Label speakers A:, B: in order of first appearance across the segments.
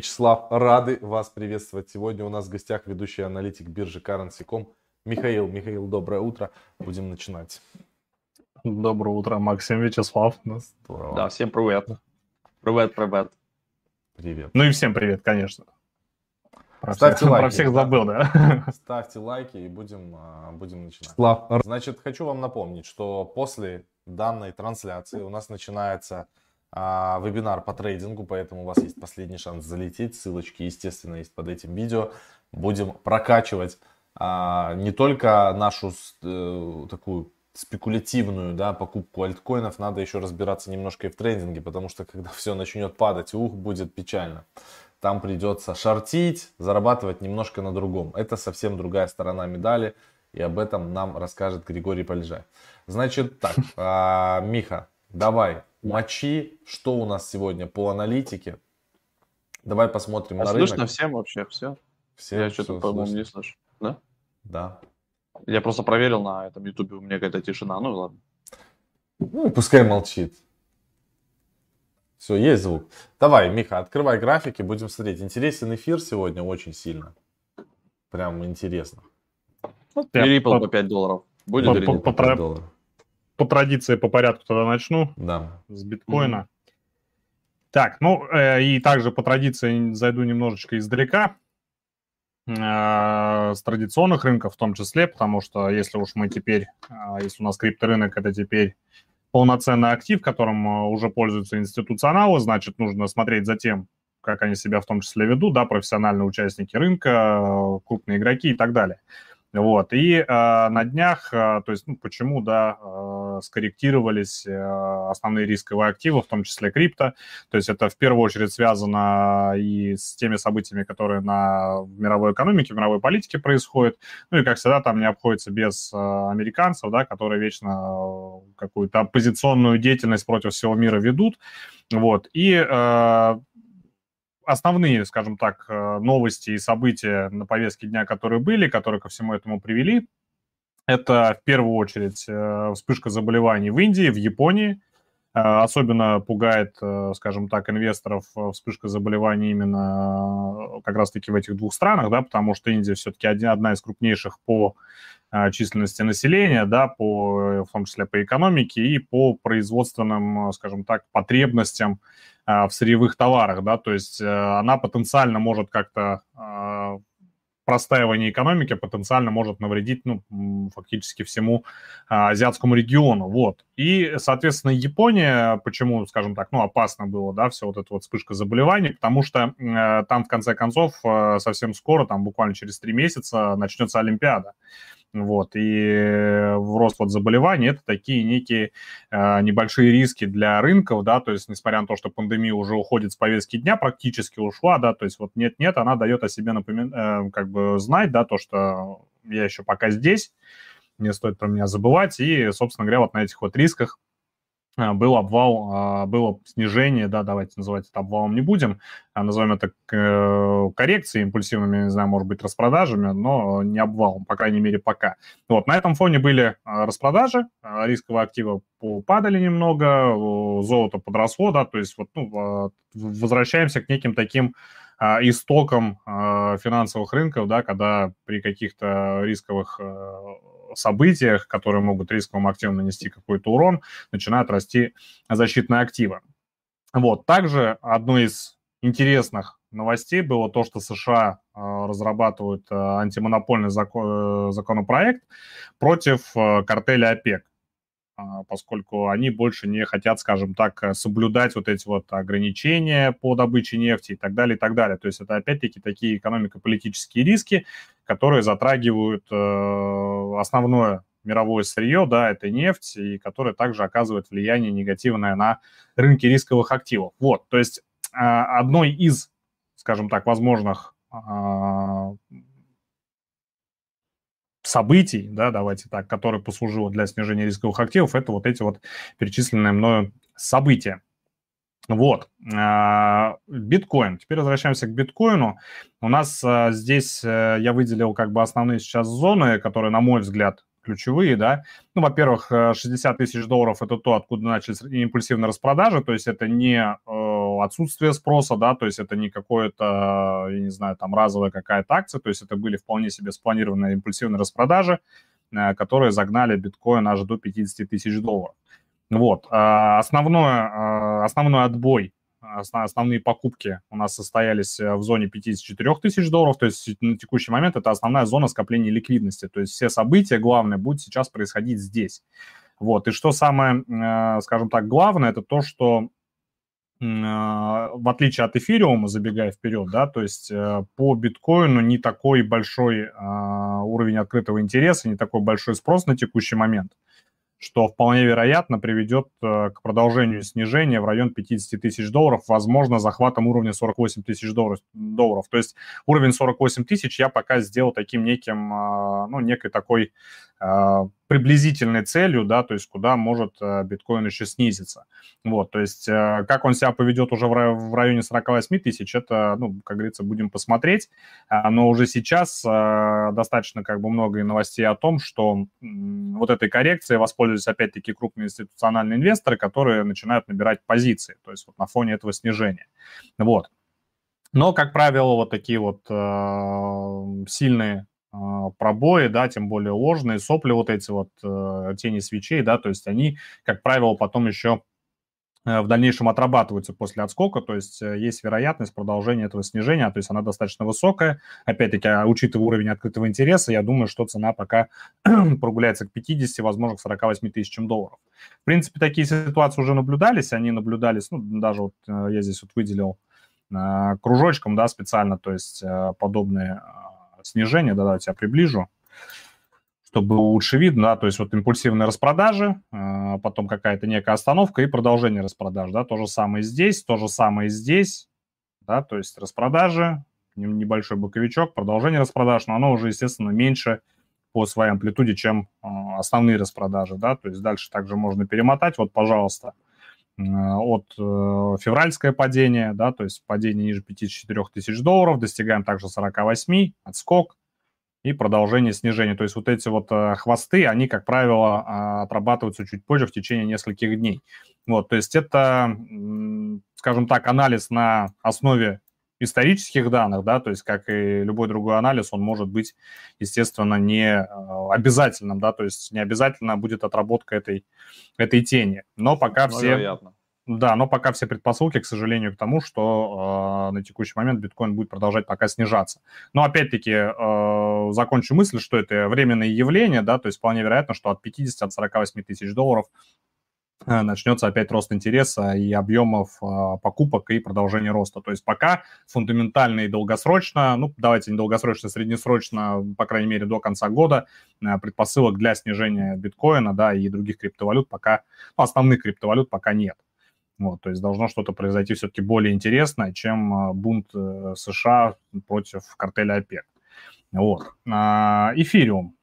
A: Вячеслав, рады вас приветствовать. Сегодня у нас в гостях ведущий аналитик биржи Currency.com Михаил. Михаил, доброе утро. Будем начинать.
B: Доброе утро, Максим Вячеслав.
C: Здорово. Да, всем привет. Привет, привет.
B: Привет. Ну и всем привет, конечно.
A: Про Ставьте всех, лайки.
B: Про всех забыл, да?
A: Ставьте лайки и будем, а, будем начинать. Значит, хочу вам напомнить, что после данной трансляции у нас начинается а, вебинар по трейдингу, поэтому у вас есть последний шанс залететь. Ссылочки, естественно, есть под этим видео. Будем прокачивать а, не только нашу э, такую спекулятивную да, покупку альткоинов, надо еще разбираться немножко и в трейдинге, потому что когда все начнет падать, ух, будет печально. Там придется шортить, зарабатывать немножко на другом. Это совсем другая сторона медали, и об этом нам расскажет Григорий Полежай. Значит так, а, Миха, давай, мочи, что у нас сегодня по аналитике. Давай посмотрим
C: а
A: на
C: слышно рынок. слышно всем вообще, все? Все, Я что-то, по-моему, не слышу. Да?
A: Да.
C: Я просто проверил на этом ютубе, у меня какая-то тишина, ну ладно.
A: Ну и пускай молчит. Все, есть звук. Давай, Миха, открывай графики, будем смотреть. Интересен эфир сегодня очень сильно. Прям интересно.
C: Ну, Рипл по 5 долларов.
B: Будет по, или по, по, по 5 долларов? По традиции, по порядку тогда начну.
A: Да.
B: С биткоина. Mm-hmm. Так, ну э, и также по традиции зайду немножечко издалека, э, с традиционных рынков в том числе, потому что если уж мы теперь, э, если у нас крипторынок это теперь полноценный актив, которым э, уже пользуются институционалы, значит, нужно смотреть за тем, как они себя в том числе ведут, да, профессиональные участники рынка, э, крупные игроки и так далее. Вот, и э, на днях, э, то есть, ну, почему, да, э, скорректировались э, основные рисковые активы, в том числе крипто, то есть это в первую очередь связано и с теми событиями, которые на мировой экономике, мировой политике происходят, ну и, как всегда, там не обходится без э, американцев, да, которые вечно э, какую-то оппозиционную деятельность против всего мира ведут, вот, и основные, скажем так, новости и события на повестке дня, которые были, которые ко всему этому привели, это в первую очередь э, вспышка заболеваний в Индии, в Японии. Э, особенно пугает, скажем так, инвесторов вспышка заболеваний именно как раз-таки в этих двух странах, да, потому что Индия все-таки одна из крупнейших по численности населения, да, по, в том числе по экономике и по производственным, скажем так, потребностям в сырьевых товарах, да, то есть э, она потенциально может как-то простаивание экономики потенциально может навредить, ну, фактически всему а, азиатскому региону, вот. И, соответственно, Япония, почему, скажем так, ну, опасно было, да, все вот это вот вспышка заболеваний, потому что э, там, в конце концов, э, совсем скоро, там буквально через три месяца начнется Олимпиада. Вот, и рост вот заболеваний это такие некие э, небольшие риски для рынков, да, то есть несмотря на то, что пандемия уже уходит с повестки дня, практически ушла, да, то есть вот нет-нет, она дает о себе напомин... э, как бы знать, да, то, что я еще пока здесь, не стоит про меня забывать, и, собственно говоря, вот на этих вот рисках был обвал, а, было снижение, да, давайте называть это обвалом не будем, а назовем это э, коррекцией импульсивными, не знаю, может быть, распродажами, но не обвалом, по крайней мере, пока. Вот, на этом фоне были распродажи, рисковые активы падали немного, золото подросло, да, то есть вот, ну, возвращаемся к неким таким истокам финансовых рынков, да, когда при каких-то рисковых событиях, которые могут рисковым активам нанести какой-то урон, начинают расти защитные активы. Вот. Также одной из интересных новостей было то, что США э, разрабатывают э, антимонопольный закон, э, законопроект против картеля ОПЕК. А, поскольку они больше не хотят, скажем так, э, соблюдать вот эти вот ограничения по добыче нефти и так далее, и так далее. То есть это опять-таки такие экономико-политические риски, которые затрагивают э, основное мировое сырье, да, это нефть, и которое также оказывает влияние негативное на рынки рисковых активов. Вот, то есть э, одной из, скажем так, возможных а, событий, да, давайте так, которые послужило для снижения рисковых активов, это вот эти вот перечисленные мною события. Вот. А, биткоин. Теперь возвращаемся к биткоину. У нас а, здесь э, я выделил как бы основные сейчас зоны, которые, на мой взгляд, ключевые, да. Ну, во-первых, 60 тысяч долларов – это то, откуда начались импульсивные распродажи, то есть это не отсутствие спроса, да, то есть это не какое-то, я не знаю, там разовая какая-то акция, то есть это были вполне себе спланированные импульсивные распродажи, которые загнали биткоин аж до 50 тысяч долларов. Вот. А основное, а, основной отбой, основные покупки у нас состоялись э, в зоне 54 тысяч долларов, то есть на текущий момент это основная зона скопления ликвидности, то есть все события, главное, будут сейчас происходить здесь. Вот. И что самое, э, скажем так, главное, это то, что э, в отличие от эфириума, забегая вперед, да, то есть по биткоину не такой большой уровень открытого интереса, не такой большой спрос на текущий момент что вполне вероятно приведет э, к продолжению снижения в район 50 тысяч долларов, возможно, захватом уровня 48 тысяч долларов. То есть уровень 48 тысяч я пока сделал таким неким, э, ну, некой такой э, приблизительной целью, да, то есть куда может биткоин еще снизиться. Вот, то есть как он себя поведет уже в районе 48 тысяч, это, ну, как говорится, будем посмотреть. А, но уже сейчас достаточно как бы много новостей о том, что вот этой коррекцией воспользуются опять-таки крупные институциональные инвесторы, которые начинают набирать позиции, то есть вот на фоне этого снижения. Вот. Но, как правило, вот такие вот э, сильные э, пробои, да, тем более ложные, сопли вот эти вот э, тени свечей, да, то есть они, как правило, потом еще Э, в дальнейшем отрабатываются после отскока, то есть э, есть вероятность продолжения этого снижения, то есть она достаточно высокая. Опять-таки, а, учитывая уровень открытого интереса, я думаю, что цена пока прогуляется к 50, возможно, к 48 тысячам долларов. В принципе, такие ситуации уже наблюдались, они наблюдались, ну, даже вот я здесь вот выделил кружочком, да, специально, то есть подобные снижения, да, давайте я приближу чтобы лучше видно, да, то есть вот импульсивные распродажи, а, потом какая-то некая остановка и продолжение распродаж, да, то же самое здесь, то же самое здесь, да, то есть распродажи, небольшой боковичок, продолжение распродаж, но оно уже, естественно, меньше по своей амплитуде, чем а, основные распродажи, да, то есть дальше также можно перемотать, вот, пожалуйста, от э, февральское падение, да, то есть падение ниже 54 тысяч долларов, достигаем также 48, отскок, и продолжение снижения. То есть вот эти вот э, хвосты, они, как правило, а, отрабатываются чуть позже, в течение нескольких дней. Вот, то есть это, скажем так, анализ на основе исторических данных, да, то есть как и любой другой анализ, он может быть, естественно, не э, обязательным, да, то есть не обязательно будет отработка этой, этой тени. Но пока ну, все... Вероятно. Да, но пока все предпосылки, к сожалению, к тому, что э, на текущий момент биткоин будет продолжать пока снижаться. Но опять-таки э, закончу мысль, что это временное явление, да, то есть вполне вероятно, что от 50, от 48 тысяч долларов начнется опять рост интереса и объемов э, покупок и продолжение роста. То есть пока фундаментально и долгосрочно, ну давайте не долгосрочно, среднесрочно, по крайней мере до конца года, э, предпосылок для снижения биткоина, да, и других криптовалют пока, ну, основных криптовалют пока нет. Вот, то есть должно что-то произойти все-таки более интересное, чем а, бунт э, США против картеля ОПЕК. Вот. А, эфириум.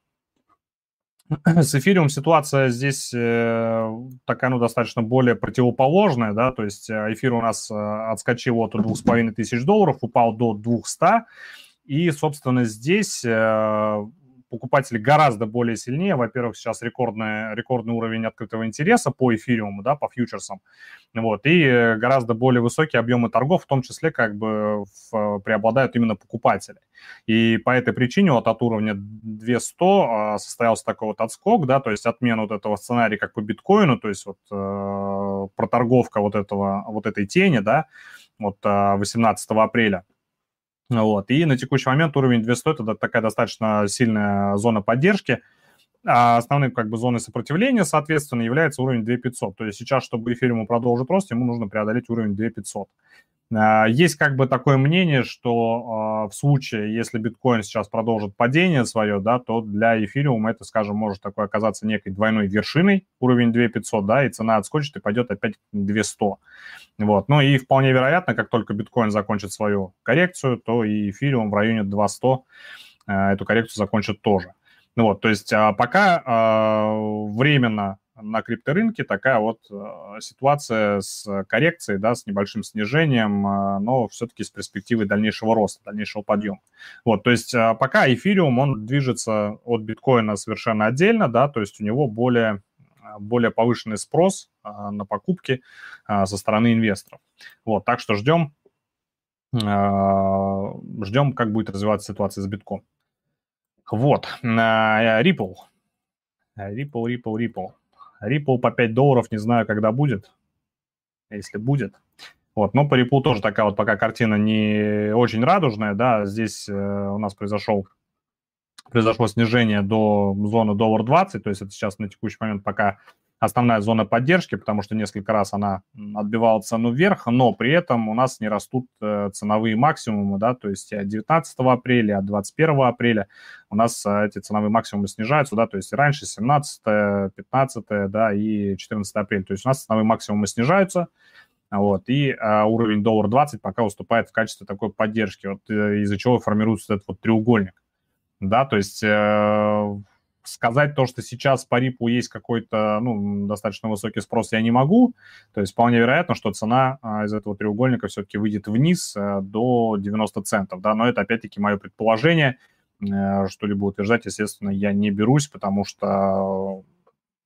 B: С эфириум ситуация здесь э, такая, ну, достаточно более противоположная, да, то есть э, эфир у нас отскочил от 2500 долларов, упал до 200, и, собственно, здесь покупатели гораздо более сильнее. Во-первых, сейчас рекордный, рекордный уровень открытого интереса по эфириуму, да, по фьючерсам. Вот, и э, гораздо более высокие объемы торгов, в том числе, как бы в, преобладают именно покупатели. И по этой причине вот от уровня 200 а, состоялся такой вот отскок, да, то есть отмена вот этого сценария как по биткоину, то есть вот э, проторговка вот этого, вот этой тени, да, вот 18 э, апреля. Вот. И на текущий момент уровень 200 – это такая достаточно сильная зона поддержки. А основной как бы зоной сопротивления, соответственно, является уровень 2500. То есть сейчас, чтобы эфириуму продолжить рост, ему нужно преодолеть уровень 2500. А, есть как бы такое мнение, что а, в случае, если биткоин сейчас продолжит падение свое, да, то для эфириума это, скажем, может такое оказаться некой двойной вершиной, уровень 2500, да, и цена отскочит и пойдет опять 200. Вот. Ну и вполне вероятно, как только биткоин закончит свою коррекцию, то и эфириум в районе 200 а, эту коррекцию закончит тоже. Ну вот, то есть пока временно на крипторынке такая вот э, ситуация с коррекцией, да, с небольшим снижением, э, но все-таки с перспективой дальнейшего роста, дальнейшего подъема. Вот, то есть э, пока эфириум, он движется от биткоина совершенно отдельно, да, то есть у него более более повышенный спрос на покупки со стороны инвесторов. Вот, так что ждем, ждем, как будет развиваться ситуация с битком. Вот, Ripple. Ripple, Ripple, Ripple. Ripple по 5 долларов, не знаю, когда будет, если будет. Вот, но по Ripple тоже такая вот пока картина не очень радужная, да, здесь э, у нас произошел произошло снижение до зоны доллар 20, то есть это сейчас на текущий момент пока основная зона поддержки, потому что несколько раз она отбивала цену вверх, но при этом у нас не растут э, ценовые максимумы, да, то есть от 19 апреля, от 21 апреля у нас э, эти ценовые максимумы снижаются, да, то есть раньше 17, 15, да, и 14 апреля, то есть у нас ценовые максимумы снижаются, вот, и а, уровень доллар 20 пока уступает в качестве такой поддержки, вот из-за чего формируется этот вот треугольник, да, то есть сказать то, что сейчас по рипу есть какой-то ну, достаточно высокий спрос, я не могу. То есть вполне вероятно, что цена а, из этого треугольника все-таки выйдет вниз а, до 90 центов. Да? Но это опять-таки мое предположение. А, что-либо утверждать, естественно, я не берусь, потому что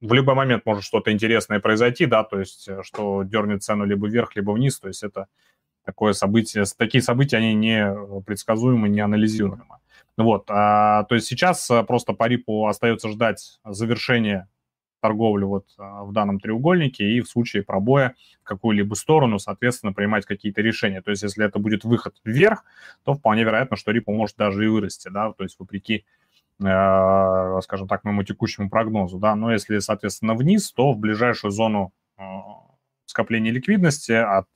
B: в любой момент может что-то интересное произойти, да, то есть э, что дернет цену либо вверх, либо вниз, то есть это такое событие, такие события, они не предсказуемы, не анализируемы. Вот, а, то есть сейчас э, просто по рипу остается ждать завершения торговли вот а, в данном треугольнике и в случае пробоя в какую-либо сторону, соответственно, принимать какие-то решения. То есть если это будет выход вверх, то вполне вероятно, что рипу может даже и вырасти, да, то есть вопреки э, скажем так, моему текущему прогнозу, да, но если, соответственно, вниз, то в ближайшую зону э, скопления ликвидности от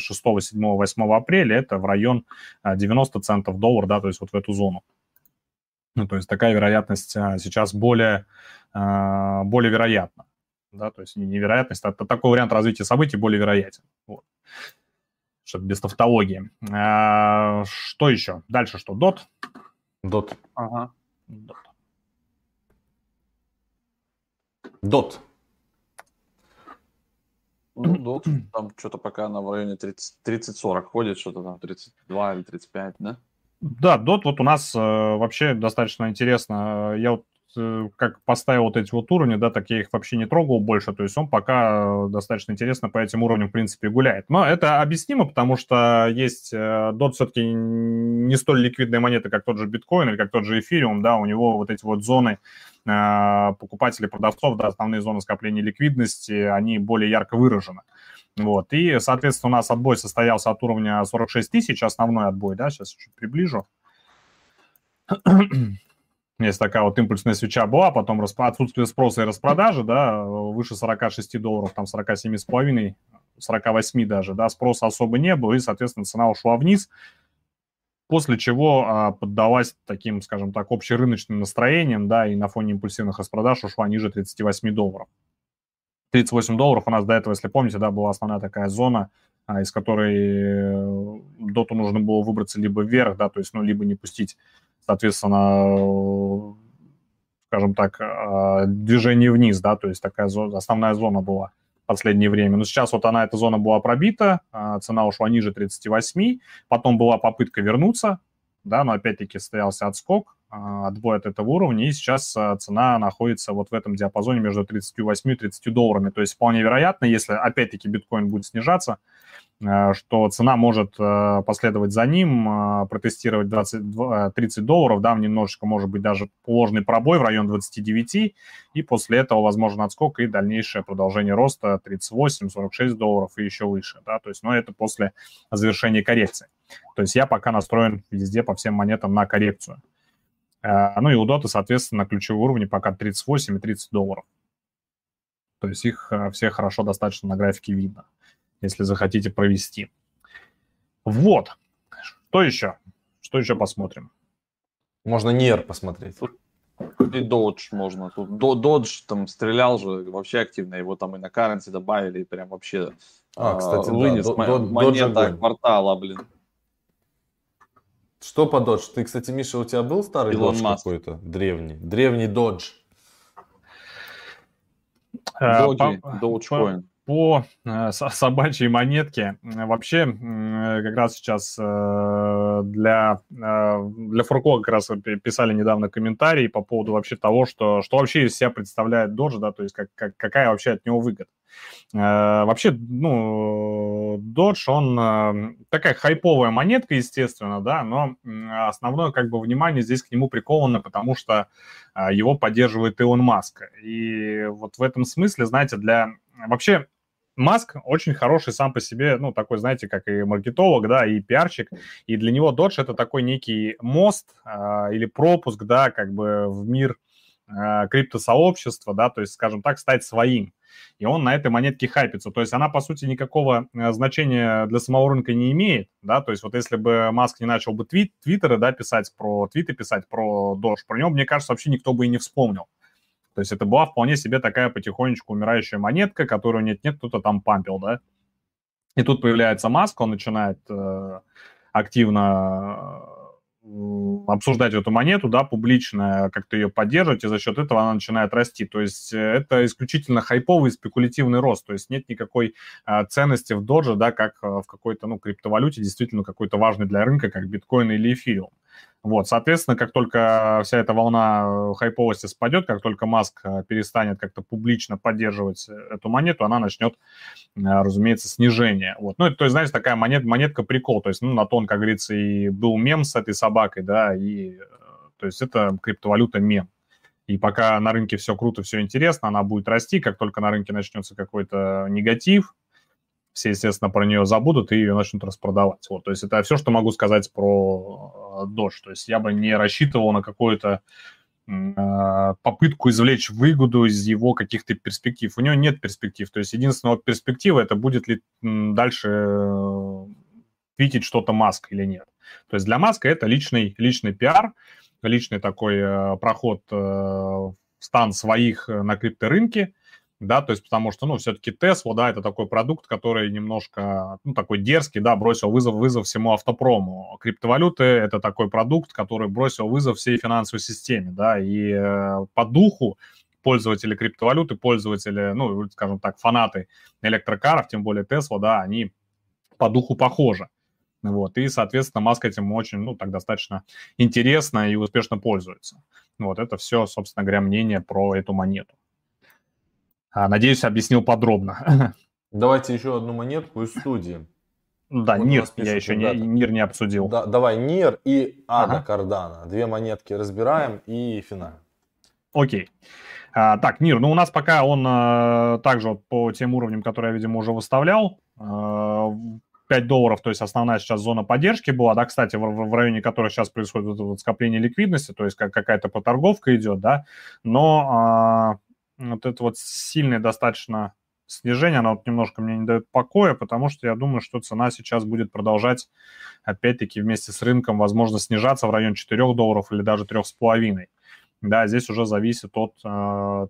B: 6, 7, 8 апреля это в район 90 центов доллар, да, то есть вот в эту зону. Ну, то есть такая вероятность а, сейчас более, а, более вероятна. Да, то есть не невероятность, а такой вариант развития событий более вероятен. Вот. Чтобы без тавтологии. А, что еще? Дальше что? Дот?
A: Дот.
B: Ага. Дот.
A: Дот.
C: Ну, Дот, там что-то пока она в районе 30-40 ходит, что-то там 32 или 35, да?
B: Да, Dot вот у нас э, вообще достаточно интересно. Я вот э, как поставил вот эти вот уровни, да, так я их вообще не трогал больше, то есть он пока достаточно интересно по этим уровням, в принципе, гуляет. Но это объяснимо, потому что есть э, DOT все-таки не столь ликвидная монета, как тот же биткоин или как тот же эфириум, да, у него вот эти вот зоны э, покупателей, продавцов, да, основные зоны скопления ликвидности, они более ярко выражены. Вот. И, соответственно, у нас отбой состоялся от уровня 46 тысяч, основной отбой, да, сейчас чуть приближу. Есть такая вот импульсная свеча была, потом отсутствие спроса и распродажи, да, выше 46 долларов, там 47,5, 48 даже, да, спроса особо не было, и, соответственно, цена ушла вниз, после чего а, поддалась таким, скажем так, общерыночным настроением, да, и на фоне импульсивных распродаж ушла ниже 38 долларов. 38 долларов у нас до этого, если помните, да, была основная такая зона, а, из которой э, доту нужно было выбраться либо вверх, да, то есть, ну, либо не пустить, соответственно, скажем так, а, движение вниз, да, то есть такая зона, основная зона была в последнее время. Но сейчас вот она, эта зона была пробита, а, цена ушла ниже 38, потом была попытка вернуться, да, но опять-таки состоялся отскок, отбой от этого уровня, и сейчас а, цена находится вот в этом диапазоне между 38 и 30 долларами. То есть вполне вероятно, если опять-таки биткоин будет снижаться, а, что цена может последовать за ним, протестировать 20, 30 долларов, да, немножечко, может быть, даже ложный пробой в район 29, и после этого возможен отскок и дальнейшее продолжение роста 38, 46 долларов и еще выше, да, то есть, но это после завершения коррекции. То есть я пока настроен везде по всем монетам на коррекцию. А, ну и у Dota, соответственно, ключевые уровни пока 38 и 30 долларов. То есть их а, все хорошо достаточно на графике видно, если захотите провести. Вот. Что еще? Что еще посмотрим?
A: Можно Нер посмотреть.
C: И Dodge можно. Тут Dodge там стрелял же вообще активно, его там и на currency добавили, и прям вообще
A: а, кстати,
C: вынес да, монета квартала, блин.
A: Что по Dodge? Ты, кстати, Миша, у тебя был старый Илон Dodge какой-то? Древний. Древний Dodge.
C: Доджи, Dogecoin
B: по э, собачьей монетке. Вообще, как раз сейчас э, для, э, для Фурко как раз писали недавно комментарии по поводу вообще того, что, что вообще из себя представляет Додж, да, то есть как, как, какая вообще от него выгода. Вообще, ну, Додж, он такая хайповая монетка, естественно, да, но основное как бы внимание здесь к нему приковано, потому что его поддерживает Илон Маск. И вот в этом смысле, знаете, для... Вообще, Маск очень хороший сам по себе, ну, такой, знаете, как и маркетолог, да, и пиарщик, и для него Dodge это такой некий мост а, или пропуск, да, как бы в мир а, криптосообщества, да, то есть, скажем так, стать своим. И он на этой монетке хайпится. То есть она, по сути, никакого а, значения для самого рынка не имеет, да, то есть вот если бы Маск не начал бы твит, твиттеры, да, писать про, твиты писать про Dodge, про него, мне кажется, вообще никто бы и не вспомнил. То есть это была вполне себе такая потихонечку умирающая монетка, которую нет-нет, кто-то там пампил, да. И тут появляется Маск, он начинает э, активно обсуждать эту монету, да, публично как-то ее поддерживать, и за счет этого она начинает расти. То есть э, это исключительно хайповый спекулятивный рост, то есть нет никакой а, ценности в додже, да, как э, в какой-то, ну, криптовалюте, действительно какой-то важный для рынка, как биткоин или эфириум. Вот, соответственно, как только вся эта волна хайповости спадет, как только Маск э, перестанет как-то публично поддерживать эту монету, она начнет, разумеется, снижение. Вот. Ну, это, то есть, знаете, такая монет, монетка прикол. То есть, ну, на то он, как говорится, и был мем с этой собакой, да, и то есть это криптовалюта мем. И пока на рынке все круто, все интересно, она будет расти. Как только на рынке начнется какой-то негатив, все, естественно, про нее забудут и ее начнут распродавать. Вот, то есть это все, что могу сказать про Doge. То есть я бы не рассчитывал на какую-то э, попытку извлечь выгоду из его каких-то перспектив. У него нет перспектив. То есть единственная перспектива это будет ли дальше э, видеть что-то Маск или нет. То есть для Маска это личный, личный пиар, личный такой э, проход э, стан своих э, на крипторынке, да, то есть потому что, ну, все-таки Tesla, да, это такой продукт, который немножко, ну, такой дерзкий, да, бросил вызов, вызов всему автопрому. Криптовалюты – это такой продукт, который бросил вызов всей финансовой системе, да, и э, по духу пользователи криптовалюты, пользователи, ну, скажем так, фанаты электрокаров, тем более Tesla, да, они по духу похожи. Вот, и, соответственно, Маск этим очень, ну, так достаточно интересно и успешно пользуется. Вот, это все, собственно говоря, мнение про эту монету. А, надеюсь, объяснил подробно.
A: Давайте еще одну монетку из студии.
B: Да, вот НИР, я еще не, НИР не обсудил.
A: Да, давай, НИР и Ада ага. Кардана. Две монетки разбираем и финал.
B: Окей. А, так, НИР, ну у нас пока он а, также вот по тем уровням, которые я, видимо, уже выставлял, а, 5 долларов, то есть основная сейчас зона поддержки была, да, кстати, в, в районе которой сейчас происходит вот, вот скопление ликвидности, то есть как какая-то поторговка идет, да, но а, вот это вот сильное достаточно снижение, оно вот немножко мне не дает покоя, потому что я думаю, что цена сейчас будет продолжать, опять-таки, вместе с рынком, возможно, снижаться в район 4 долларов или даже 3,5. Да, здесь уже зависит от, а,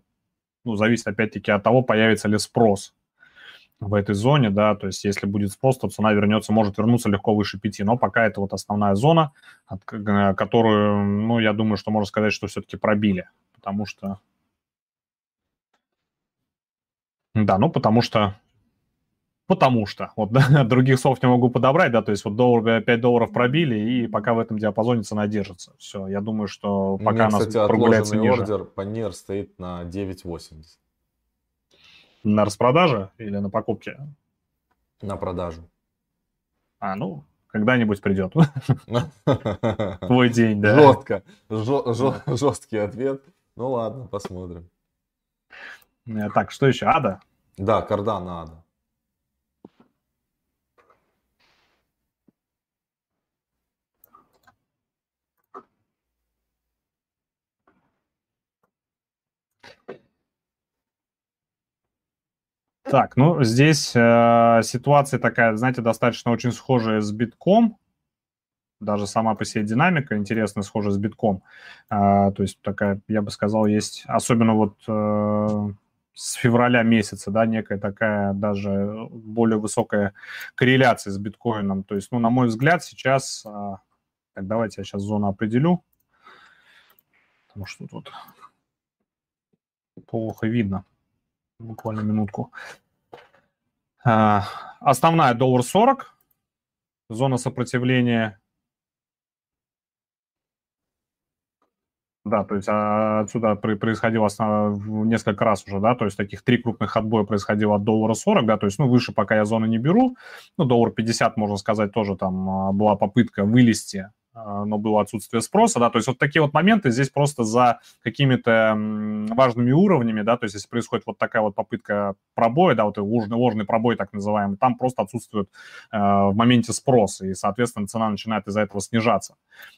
B: ну, зависит опять-таки от того, появится ли спрос в этой зоне, да, то есть если будет спрос, то цена вернется, может вернуться легко выше 5, но пока это вот основная зона, от, которую, ну, я думаю, что можно сказать, что все-таки пробили, потому что... Да, ну, потому что... Потому что. Вот да, других слов не могу подобрать, да, то есть вот доллар, 5 долларов пробили, и пока в этом диапазоне цена держится. Все, я думаю, что пока У меня, нас кстати, прогуляется ниже.
A: ордер по NIR стоит на 9.80.
B: На распродаже или на покупке?
A: На продажу.
B: А, ну, когда-нибудь придет. Твой день, да.
A: Жестко. Жесткий ответ. Ну ладно, посмотрим.
B: Э, так, что еще? Ада?
A: Да, Кардана Ада.
B: Так, ну здесь э, ситуация такая, знаете, достаточно очень схожая с битком. Даже сама по себе динамика интересно схожа с битком. Э, то есть такая, я бы сказал, есть, особенно вот э, с февраля месяца, да, некая такая даже более высокая корреляция с биткоином. То есть, ну, на мой взгляд, сейчас... Э, так, давайте я сейчас зону определю. Потому что тут плохо видно. буквально минутку. А, основная доллар 40, зона сопротивления. Да, то есть а, отсюда происходило несколько раз уже, да, то есть таких три крупных отбоя происходило от доллара 40, да, то есть, ну, выше пока я зоны не беру, ну, доллар 50, можно сказать, тоже там а, была попытка вылезти но было отсутствие спроса, да, то есть вот такие вот моменты здесь просто за какими-то важными уровнями, да, то есть если происходит вот такая вот попытка пробоя, да, вот ложный, ложный пробой так называемый, там просто отсутствует э, в моменте спроса, и, соответственно, цена начинает из-за этого снижаться.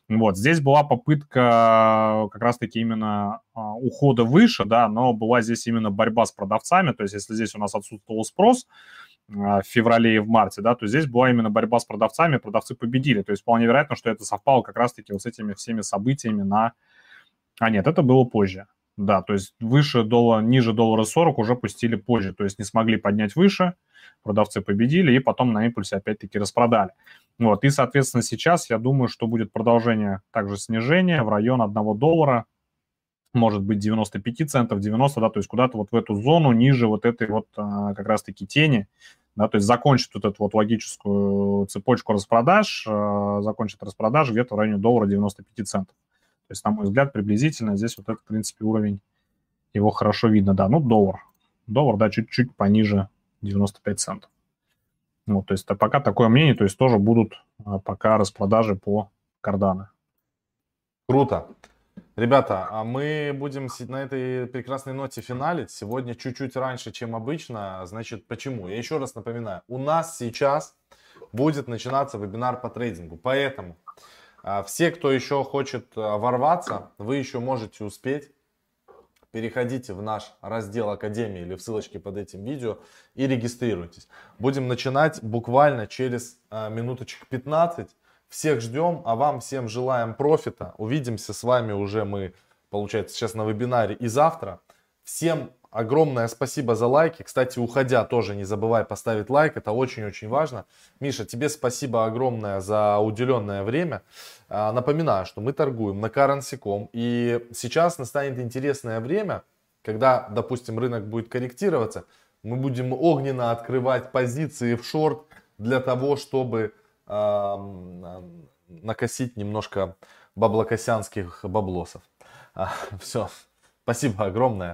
B: Вот, здесь была попытка как раз-таки именно э, ухода выше, да, но была здесь именно борьба с продавцами, то есть если здесь у нас отсутствовал спрос, а, в феврале и в марте, да, то здесь была именно борьба с продавцами, продавцы победили. То есть вполне вероятно, что это совпало как раз-таки вот с этими всеми событиями на... А нет, это было позже. Да, то есть выше доллара, ниже доллара 40 уже пустили позже, то есть не смогли поднять выше, продавцы победили, и потом на импульсе опять-таки распродали. Вот, и, соответственно, сейчас я думаю, что будет продолжение также снижения в район 1 доллара, может быть 95 центов, 90, да, то есть куда-то вот в эту зону ниже вот этой вот а, как раз-таки тени, да, то есть закончит вот эту вот логическую цепочку распродаж, а, закончит распродаж где-то в районе доллара 95 центов. То есть, на мой взгляд, приблизительно здесь вот этот, в принципе, уровень, его хорошо видно, да, ну, доллар. Доллар, да, чуть-чуть пониже 95 центов. Вот, то есть пока такое мнение, то есть тоже будут а, пока распродажи по карданы.
A: Круто. Ребята, а мы будем на этой прекрасной ноте финалить. Сегодня чуть-чуть раньше, чем обычно. Значит, почему? Я еще раз напоминаю. У нас сейчас будет начинаться вебинар по трейдингу. Поэтому а, все, кто еще хочет а, ворваться, вы еще можете успеть. Переходите в наш раздел Академии или в ссылочке под этим видео и регистрируйтесь. Будем начинать буквально через минуточек 15. Всех ждем, а вам всем желаем профита. Увидимся с вами уже мы, получается, сейчас на вебинаре и завтра. Всем огромное спасибо за лайки. Кстати, уходя тоже не забывай поставить лайк, это очень-очень важно. Миша, тебе спасибо огромное за уделенное время. А, напоминаю, что мы торгуем на currency.com и сейчас настанет интересное время, когда, допустим, рынок будет корректироваться, мы будем огненно открывать позиции в шорт для того, чтобы накосить немножко баблокосянских баблосов. Все, спасибо огромное.